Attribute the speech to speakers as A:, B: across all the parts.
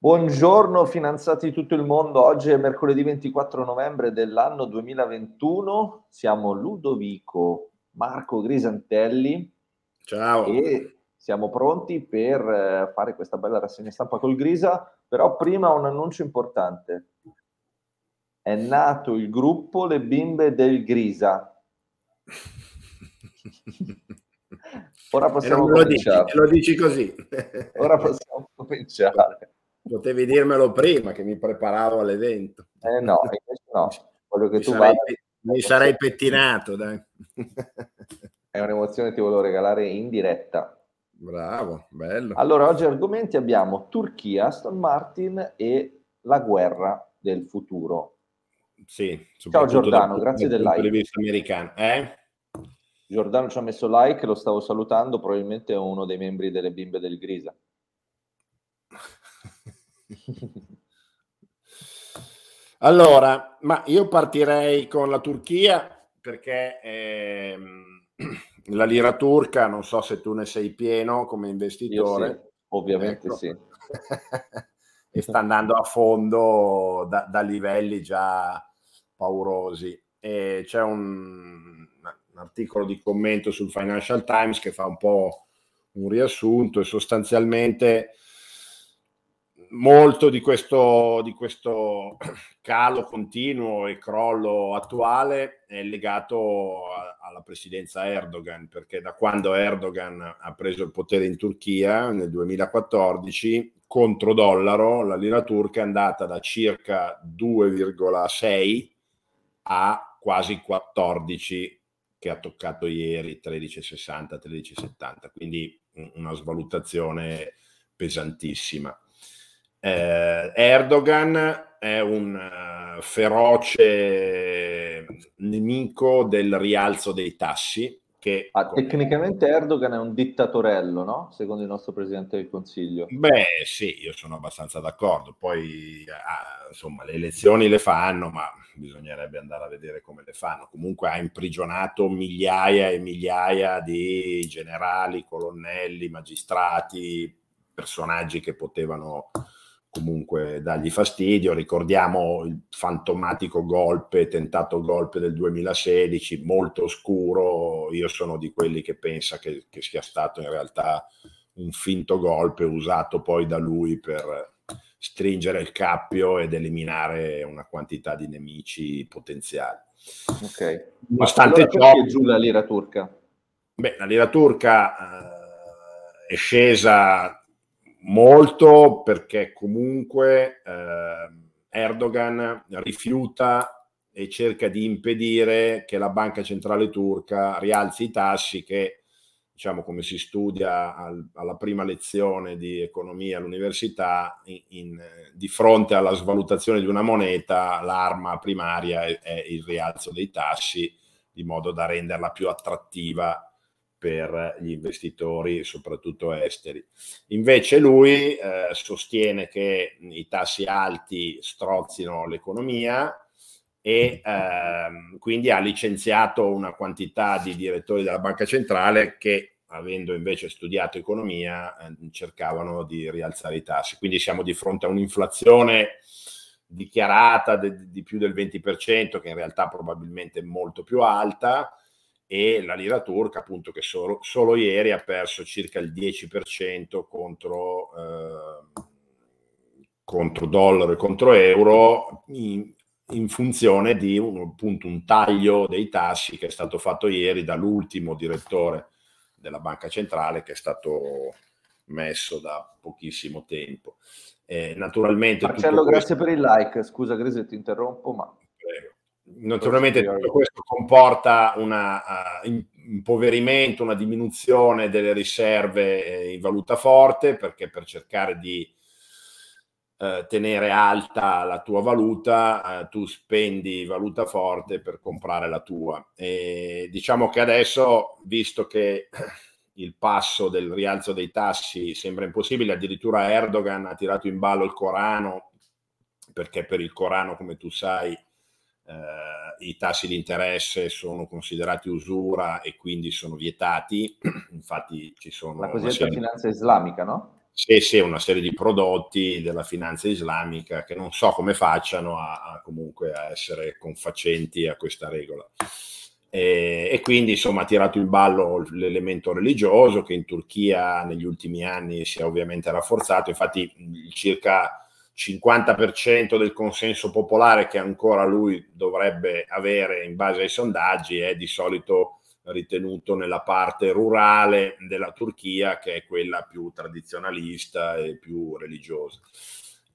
A: Buongiorno finanziati di tutto il mondo, oggi è mercoledì 24 novembre dell'anno 2021, siamo Ludovico, Marco Grisantelli
B: Ciao.
A: e siamo pronti per eh, fare questa bella rassegna stampa col Grisa, però prima un annuncio importante. È nato il gruppo Le Bimbe del Grisa.
B: Ora possiamo lo cominciare. Dici, lo dici così.
A: Ora possiamo cominciare.
B: Potevi dirmelo prima che mi preparavo all'evento.
A: Eh no, no. Voglio che
B: mi
A: tu
B: sarei,
A: vada.
B: Mi sarei pettinato, dai.
A: È un'emozione che ti volevo regalare in diretta.
B: Bravo, bello.
A: Allora, oggi argomenti abbiamo Turchia, Aston Martin e la guerra del futuro.
B: Sì,
A: Ciao Giordano, dal, grazie del like.
B: americano. Eh?
A: Giordano ci ha messo like, lo stavo salutando, probabilmente è uno dei membri delle bimbe del Grisa.
B: Allora, ma io partirei con la Turchia perché ehm, la lira turca, non so se tu ne sei pieno come investitore.
A: Sì, ovviamente ecco. sì.
B: e sta andando a fondo da, da livelli già paurosi. E c'è un, un articolo di commento sul Financial Times che fa un po' un riassunto e sostanzialmente molto di questo, di questo, calo continuo e crollo attuale è legato a, alla presidenza Erdogan, perché da quando Erdogan ha preso il potere in Turchia nel 2014, contro dollaro, la lira turca è andata da circa 2,6 a quasi 14 che ha toccato ieri 13,60, 13,70, quindi una svalutazione pesantissima. Eh, Erdogan è un uh, feroce nemico del rialzo dei tassi. Che,
A: ah, come... Tecnicamente Erdogan è un dittatorello, no? Secondo il nostro Presidente del Consiglio.
B: Beh, sì, io sono abbastanza d'accordo. Poi, ah, insomma, le elezioni le fanno, ma bisognerebbe andare a vedere come le fanno. Comunque ha imprigionato migliaia e migliaia di generali, colonnelli, magistrati, personaggi che potevano comunque dargli fastidio. Ricordiamo il fantomatico golpe, tentato golpe del 2016, molto oscuro. Io sono di quelli che pensa che, che sia stato in realtà un finto golpe usato poi da lui per stringere il cappio ed eliminare una quantità di nemici potenziali.
A: Ok. Nonostante allora ciò, giù la lira turca?
B: Beh, la lira turca eh, è scesa molto perché comunque eh, Erdogan rifiuta e cerca di impedire che la banca centrale turca rialzi i tassi che diciamo come si studia al, alla prima lezione di economia all'università, in, in, di fronte alla svalutazione di una moneta, l'arma primaria è, è, il rialzo dei tassi, di modo da renderla più attrattiva per gli investitori, soprattutto esteri. Invece lui eh, sostiene che i tassi alti strozzino l'economia e eh, quindi ha licenziato una quantità di direttori della banca centrale che avendo invece studiato economia eh, cercavano di rialzare i tassi. Quindi siamo di fronte a un'inflazione dichiarata de, di più del 20%, che in realtà probabilmente è molto più alta, e la lira turca appunto che solo, solo ieri ha perso circa il 10% contro, eh, contro dollaro e contro euro in, in funzione di un, appunto, un taglio dei tassi che è stato fatto ieri dall'ultimo direttore della banca centrale che è stato messo da pochissimo tempo. Eh, naturalmente
A: Marcello, grazie per il like. Scusa, Grise, ti interrompo, ma
B: Naturalmente tutto questo comporta un uh, impoverimento, una diminuzione delle riserve eh, in valuta forte, perché per cercare di uh, tenere alta la tua valuta, uh, tu spendi valuta forte per comprare la tua. E diciamo che adesso, visto che il passo del rialzo dei tassi sembra impossibile, addirittura Erdogan ha tirato in ballo il Corano, perché per il Corano, come tu sai, eh, i tassi di interesse sono considerati usura e quindi sono vietati. Infatti ci sono...
A: La cosiddetta finanza islamica, no?
B: sì, sì, una serie di prodotti della finanza islamica che non so come facciano a, a comunque a essere confacenti a questa regola. E, e, quindi insomma ha tirato il ballo l'elemento religioso che in Turchia negli ultimi anni si è ovviamente rafforzato, infatti circa 50% del consenso popolare che ancora lui dovrebbe avere in base ai sondaggi è di solito ritenuto nella parte rurale della Turchia, che è quella più tradizionalista e più religiosa.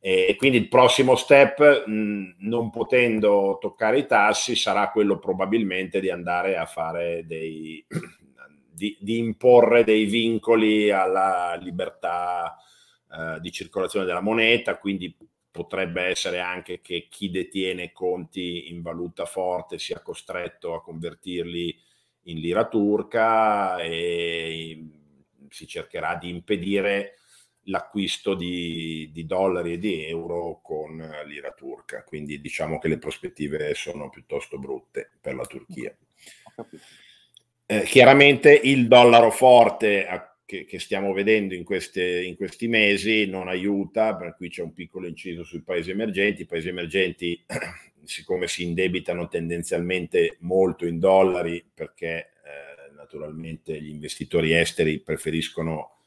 B: E quindi il prossimo step, non potendo toccare i tassi, sarà quello probabilmente di andare a fare dei, di, di imporre dei vincoli alla libertà eh, di circolazione della moneta, quindi potrebbe essere anche che chi detiene conti in valuta forte sia costretto a convertirli in lira turca e si cercherà di impedire l'acquisto di, di, dollari e di euro con lira turca. Quindi diciamo che le prospettive sono piuttosto brutte per la Turchia. Eh, chiaramente il dollaro forte a, che, che, stiamo vedendo in, queste, in, questi mesi non aiuta, per cui c'è un piccolo inciso sui paesi emergenti. I paesi emergenti siccome si indebitano tendenzialmente molto in dollari perché eh, naturalmente gli investitori esteri preferiscono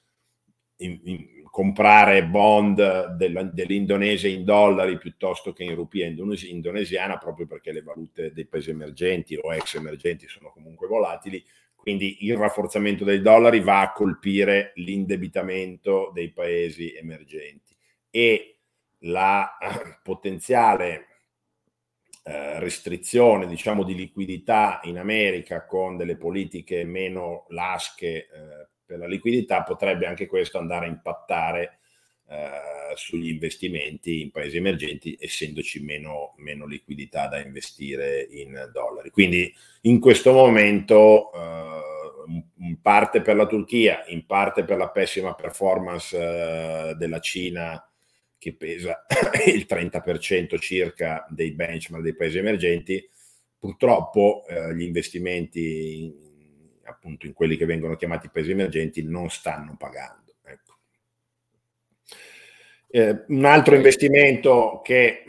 B: in, in comprare bond della, dell'Indonesia in dollari piuttosto che in rupia indonesiana proprio perché le valute dei paesi emergenti o ex emergenti sono comunque volatili quindi il rafforzamento dei dollari va a colpire l'indebitamento dei paesi emergenti e la potenziale eh, restrizione diciamo, di liquidità in America con delle politiche meno lasche eh, per la liquidità, potrebbe anche questo andare a impattare eh, sugli investimenti in paesi emergenti, essendoci meno, meno, liquidità da investire in dollari. Quindi in questo momento, eh, in parte per la Turchia, in parte per la pessima performance eh, della Cina che pesa il 30% circa dei benchmark dei paesi emergenti, purtroppo eh, gli investimenti in, appunto in quelli che vengono chiamati paesi emergenti non stanno pagando. Ecco. Eh, un altro investimento che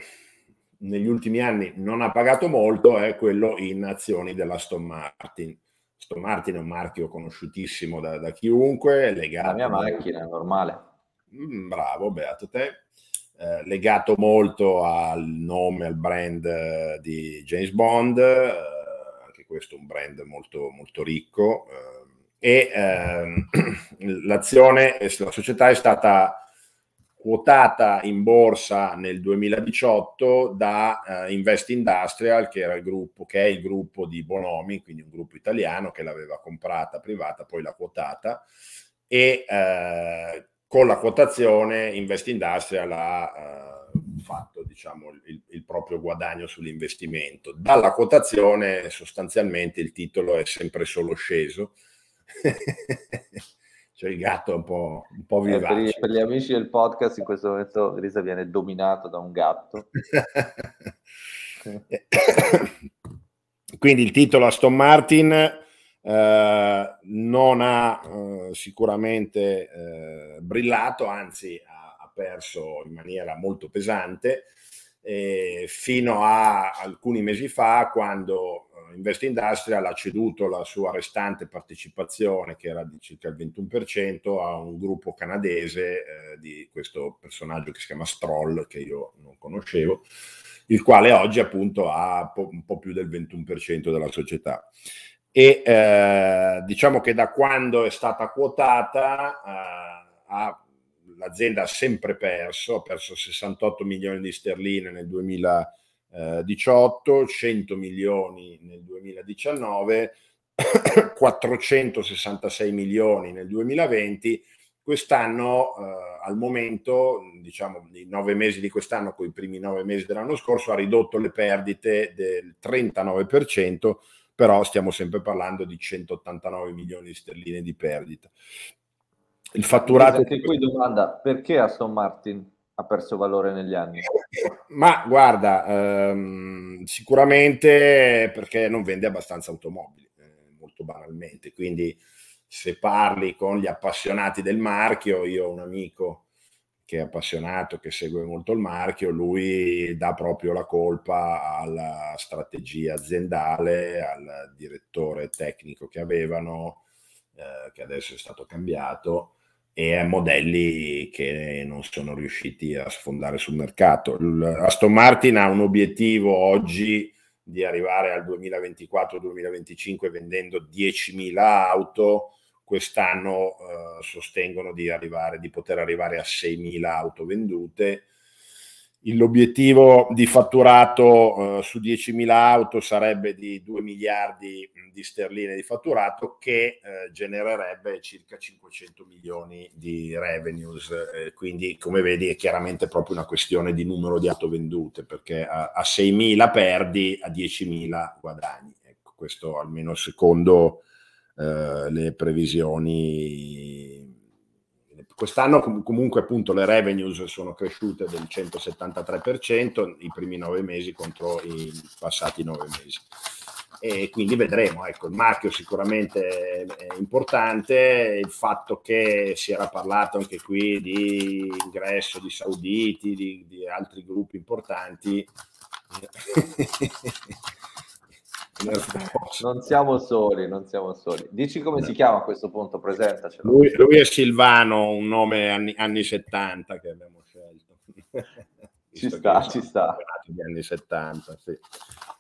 B: negli ultimi anni non ha pagato molto è quello in azioni della Aston Martin. Aston Martin è un marchio conosciutissimo da, da chiunque, legato...
A: La mia macchina è normale.
B: Mm, bravo, beato te. Eh, legato molto al nome, al brand eh, di James Bond, eh, anche questo è un brand molto, molto ricco. e ehm, l'azione, la società è stata quotata in borsa nel 2018 da Invest Industrial, che, era il gruppo, che è il gruppo di Bonomi, quindi un gruppo italiano che l'aveva comprata privata, poi l'ha quotata. E eh, con la quotazione Invest Industrial ha uh, fatto diciamo, il, il, proprio guadagno sull'investimento. Dalla quotazione sostanzialmente il titolo è sempre solo sceso. cioè il gatto è un po', un po vivace.
A: Eh, per, per, gli amici del podcast in questo momento Elisa viene dominato da un gatto.
B: Quindi il titolo Aston Martin eh, non ha eh, sicuramente eh, brillato, anzi ha, ha, perso in maniera molto pesante, fino a alcuni mesi fa quando eh, Invest Industrial ha ceduto la sua restante partecipazione, che era di circa il 21%, a un gruppo canadese eh, di questo personaggio che si chiama Stroll, che io non conoscevo, il quale oggi appunto ha un po' più del 21% della società. E eh, diciamo che da quando è stata quotata eh, ha, l'azienda ha sempre perso, ha perso 68 milioni di sterline nel 2018, 100 milioni nel 2019, 466 milioni nel 2020. Quest'anno, eh, al momento, diciamo i nove mesi di quest'anno con i primi nove mesi dell'anno scorso, ha ridotto le perdite del 39%, però stiamo sempre parlando di 189 milioni di sterline di perdita.
A: Il fatturato... Anche qui domanda, perché Aston Martin ha perso valore negli anni?
B: Ma guarda, ehm, sicuramente perché non vende abbastanza automobili, eh, molto banalmente. Quindi se parli con gli appassionati del marchio, io ho un amico che è appassionato, che segue molto il marchio, lui dà proprio la colpa alla strategia aziendale, al direttore tecnico che avevano, eh, che adesso è stato cambiato, e modelli che non sono riusciti a sfondare sul mercato. Aston Martin ha un obiettivo oggi di arrivare al 2024-2025 vendendo 10.000 auto, quest'anno eh, sostengono di, arrivare, di poter arrivare a 6.000 auto vendute. L'obiettivo di fatturato eh, su 10.000 auto sarebbe di 2 miliardi di sterline di fatturato che eh, genererebbe circa 500 milioni di revenues. Eh, quindi, come vedi, è chiaramente proprio una questione di numero di auto vendute perché a, a 6.000 perdi, a 10.000 guadagni. Ecco, questo almeno secondo eh, le previsioni. Quest'anno comunque appunto le revenues sono cresciute del 173% i primi nove mesi contro i passati nove mesi e quindi vedremo. Ecco, il marchio sicuramente è importante, il fatto che si era parlato anche qui di ingresso di sauditi, di, di altri gruppi importanti.
A: non siamo soli, non siamo soli. Dici come si chiama a questo punto, presentacelo.
B: Lui, lui è Silvano, un nome anni, anni 70 che abbiamo scelto.
A: Ci sta, ci sta.
B: Di anni 70, sì.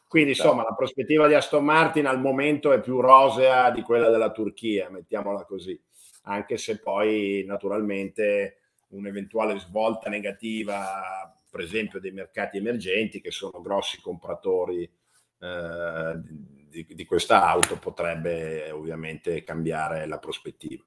B: Quindi insomma la prospettiva di Aston Martin al momento è più rosea di quella della Turchia, mettiamola così, anche se poi naturalmente un'eventuale svolta negativa, per esempio dei mercati emergenti che sono grossi compratori eh, di, di, questa auto potrebbe ovviamente cambiare la prospettiva.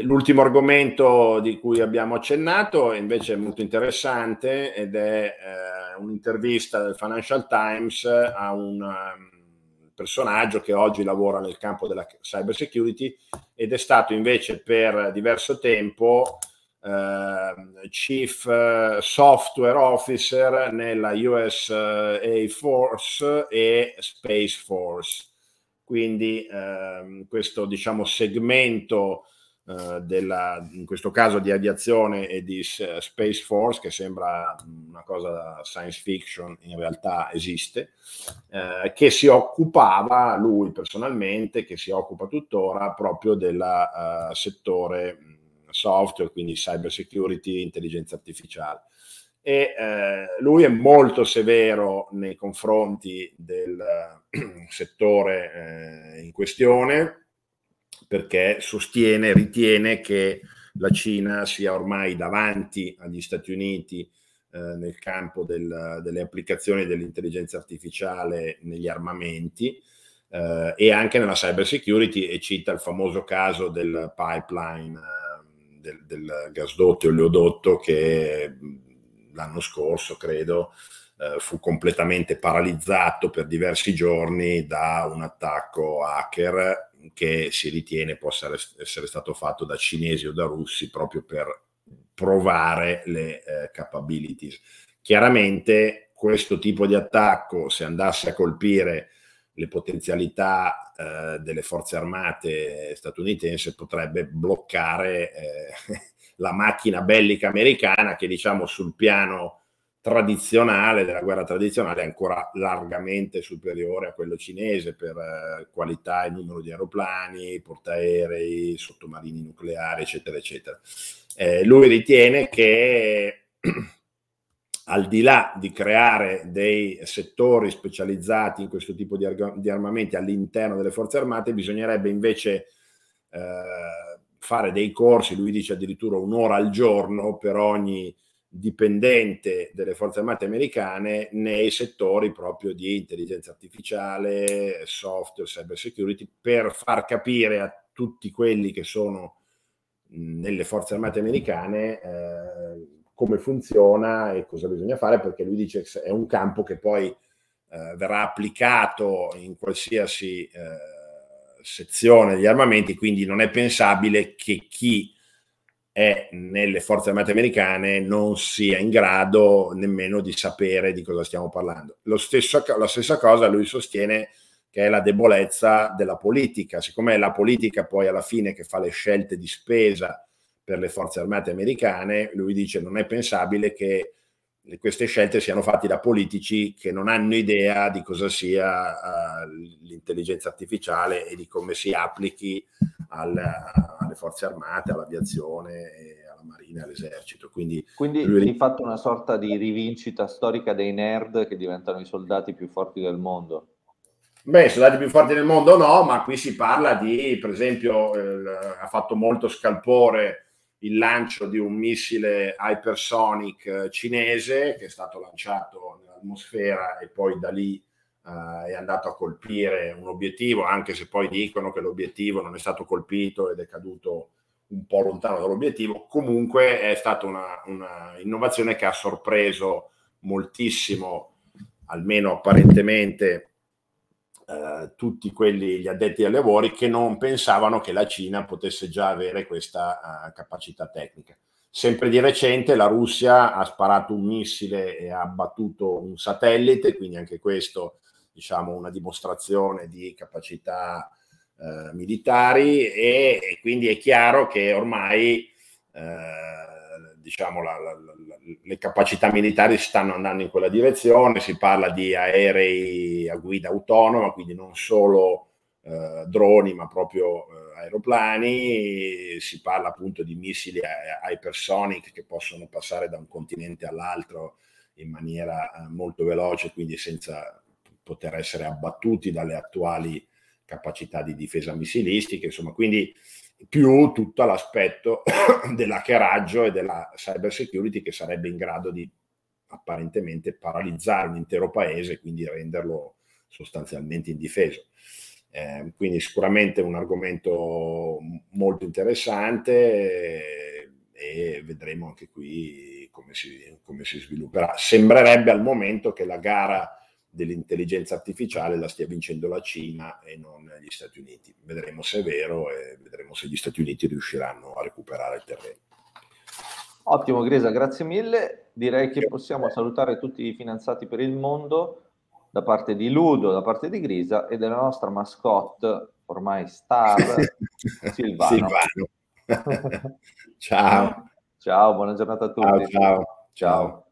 B: L'ultimo argomento di cui abbiamo accennato invece è molto interessante ed è eh, un'intervista del Financial Times a un um, personaggio che oggi lavora nel campo della cyber security ed è stato invece per diverso tempo eh, Chief eh, Software Officer nella USA Force e Space Force. Quindi eh, questo diciamo, segmento eh, della, in questo caso di aviazione e di Space Force, che sembra una cosa science fiction, in realtà esiste, eh, che si occupava, lui personalmente, che si occupa tuttora proprio del uh, settore software, quindi cyber security, intelligenza artificiale. E eh, lui è molto severo nei confronti del eh, settore eh, in questione perché sostiene, ritiene che la Cina sia ormai davanti agli Stati Uniti eh, nel campo del, delle applicazioni dell'intelligenza artificiale negli armamenti eh, e anche nella cyber security e cita il famoso caso del pipeline del, del gasdotto e oleodotto che l'anno scorso, credo, eh, fu completamente paralizzato per diversi giorni da un attacco hacker che si ritiene possa essere stato fatto da cinesi o da russi proprio per provare le eh, capabilities. Chiaramente questo tipo di attacco, se andasse a colpire le potenzialità eh, delle forze armate statunitense potrebbe bloccare eh, la macchina bellica americana che diciamo sul piano tradizionale della guerra tradizionale è ancora largamente superiore a quello cinese per eh, qualità e numero di aeroplani, portaerei, sottomarini nucleari, eccetera, eccetera. Eh, lui ritiene che al di là di creare dei settori specializzati in questo tipo di, arg- di armamenti all'interno delle forze armate, bisognerebbe invece eh, fare dei corsi, lui dice addirittura un'ora al giorno per ogni dipendente delle forze armate americane nei settori proprio di intelligenza artificiale, software, cyber security, per far capire a tutti quelli che sono nelle forze armate americane eh, come funziona e cosa bisogna fare, perché lui dice che è un campo che poi eh, verrà applicato in qualsiasi eh, sezione degli armamenti, quindi non è pensabile che chi è nelle forze armate americane non sia in grado nemmeno di sapere di cosa stiamo parlando. Stesso, la stessa cosa lui sostiene che è la debolezza della politica, siccome è la politica poi alla fine che fa le scelte di spesa per le forze armate americane, lui dice non è pensabile che queste scelte siano fatte da politici che non hanno idea di cosa sia uh, l'intelligenza artificiale e di come si applichi al, alle forze armate, all'aviazione, alla marina, all'esercito. Quindi,
A: Quindi lui... di fatto una sorta di rivincita storica dei nerd che diventano i soldati più forti del mondo.
B: Beh, i soldati più forti del mondo no, ma qui si parla di, per esempio, eh, ha fatto molto scalpore il lancio di un missile hypersonic eh, cinese che è stato lanciato nell'atmosfera e poi da lì uh, è andato a colpire un obiettivo, anche se poi dicono che l'obiettivo non è stato colpito ed è caduto un po' lontano dall'obiettivo. Comunque è stata una, una innovazione che ha sorpreso moltissimo, almeno apparentemente, eh, tutti quelli, gli addetti ai lavori che non pensavano che la Cina potesse già avere questa uh, capacità tecnica. Sempre di recente la Russia ha sparato un missile e ha abbattuto un satellite, quindi anche questo diciamo una dimostrazione di capacità uh, militari e, e, quindi è chiaro che ormai diciamo la, la, la, le capacità militari stanno andando in quella direzione, si parla di aerei a guida autonoma, quindi non solo eh, droni ma proprio eh, aeroplani, si parla appunto di missili hypersonic che possono passare da un continente all'altro in maniera eh, molto veloce, quindi senza poter essere abbattuti dalle attuali capacità di difesa missilistica, insomma, quindi più tutto l'aspetto dell'hackeraggio e della cyber security che sarebbe in grado di apparentemente paralizzare un intero paese e quindi renderlo sostanzialmente indifeso. Eh, quindi sicuramente un argomento molto interessante e, e vedremo anche qui come si, come si svilupperà. Sembrerebbe al momento che la gara dell'intelligenza artificiale la stia vincendo la Cina e non gli Stati Uniti. Vedremo se è vero e vedremo se gli Stati Uniti riusciranno a recuperare il terreno.
A: Ottimo Gresa, grazie mille. Direi che possiamo salutare tutti i finanziati per il mondo da parte di Ludo, da parte di Grisa e della nostra mascotte, ormai star, Silvano.
B: Silvano. ciao.
A: Ciao, buona giornata a tutti.
B: ciao. ciao. ciao.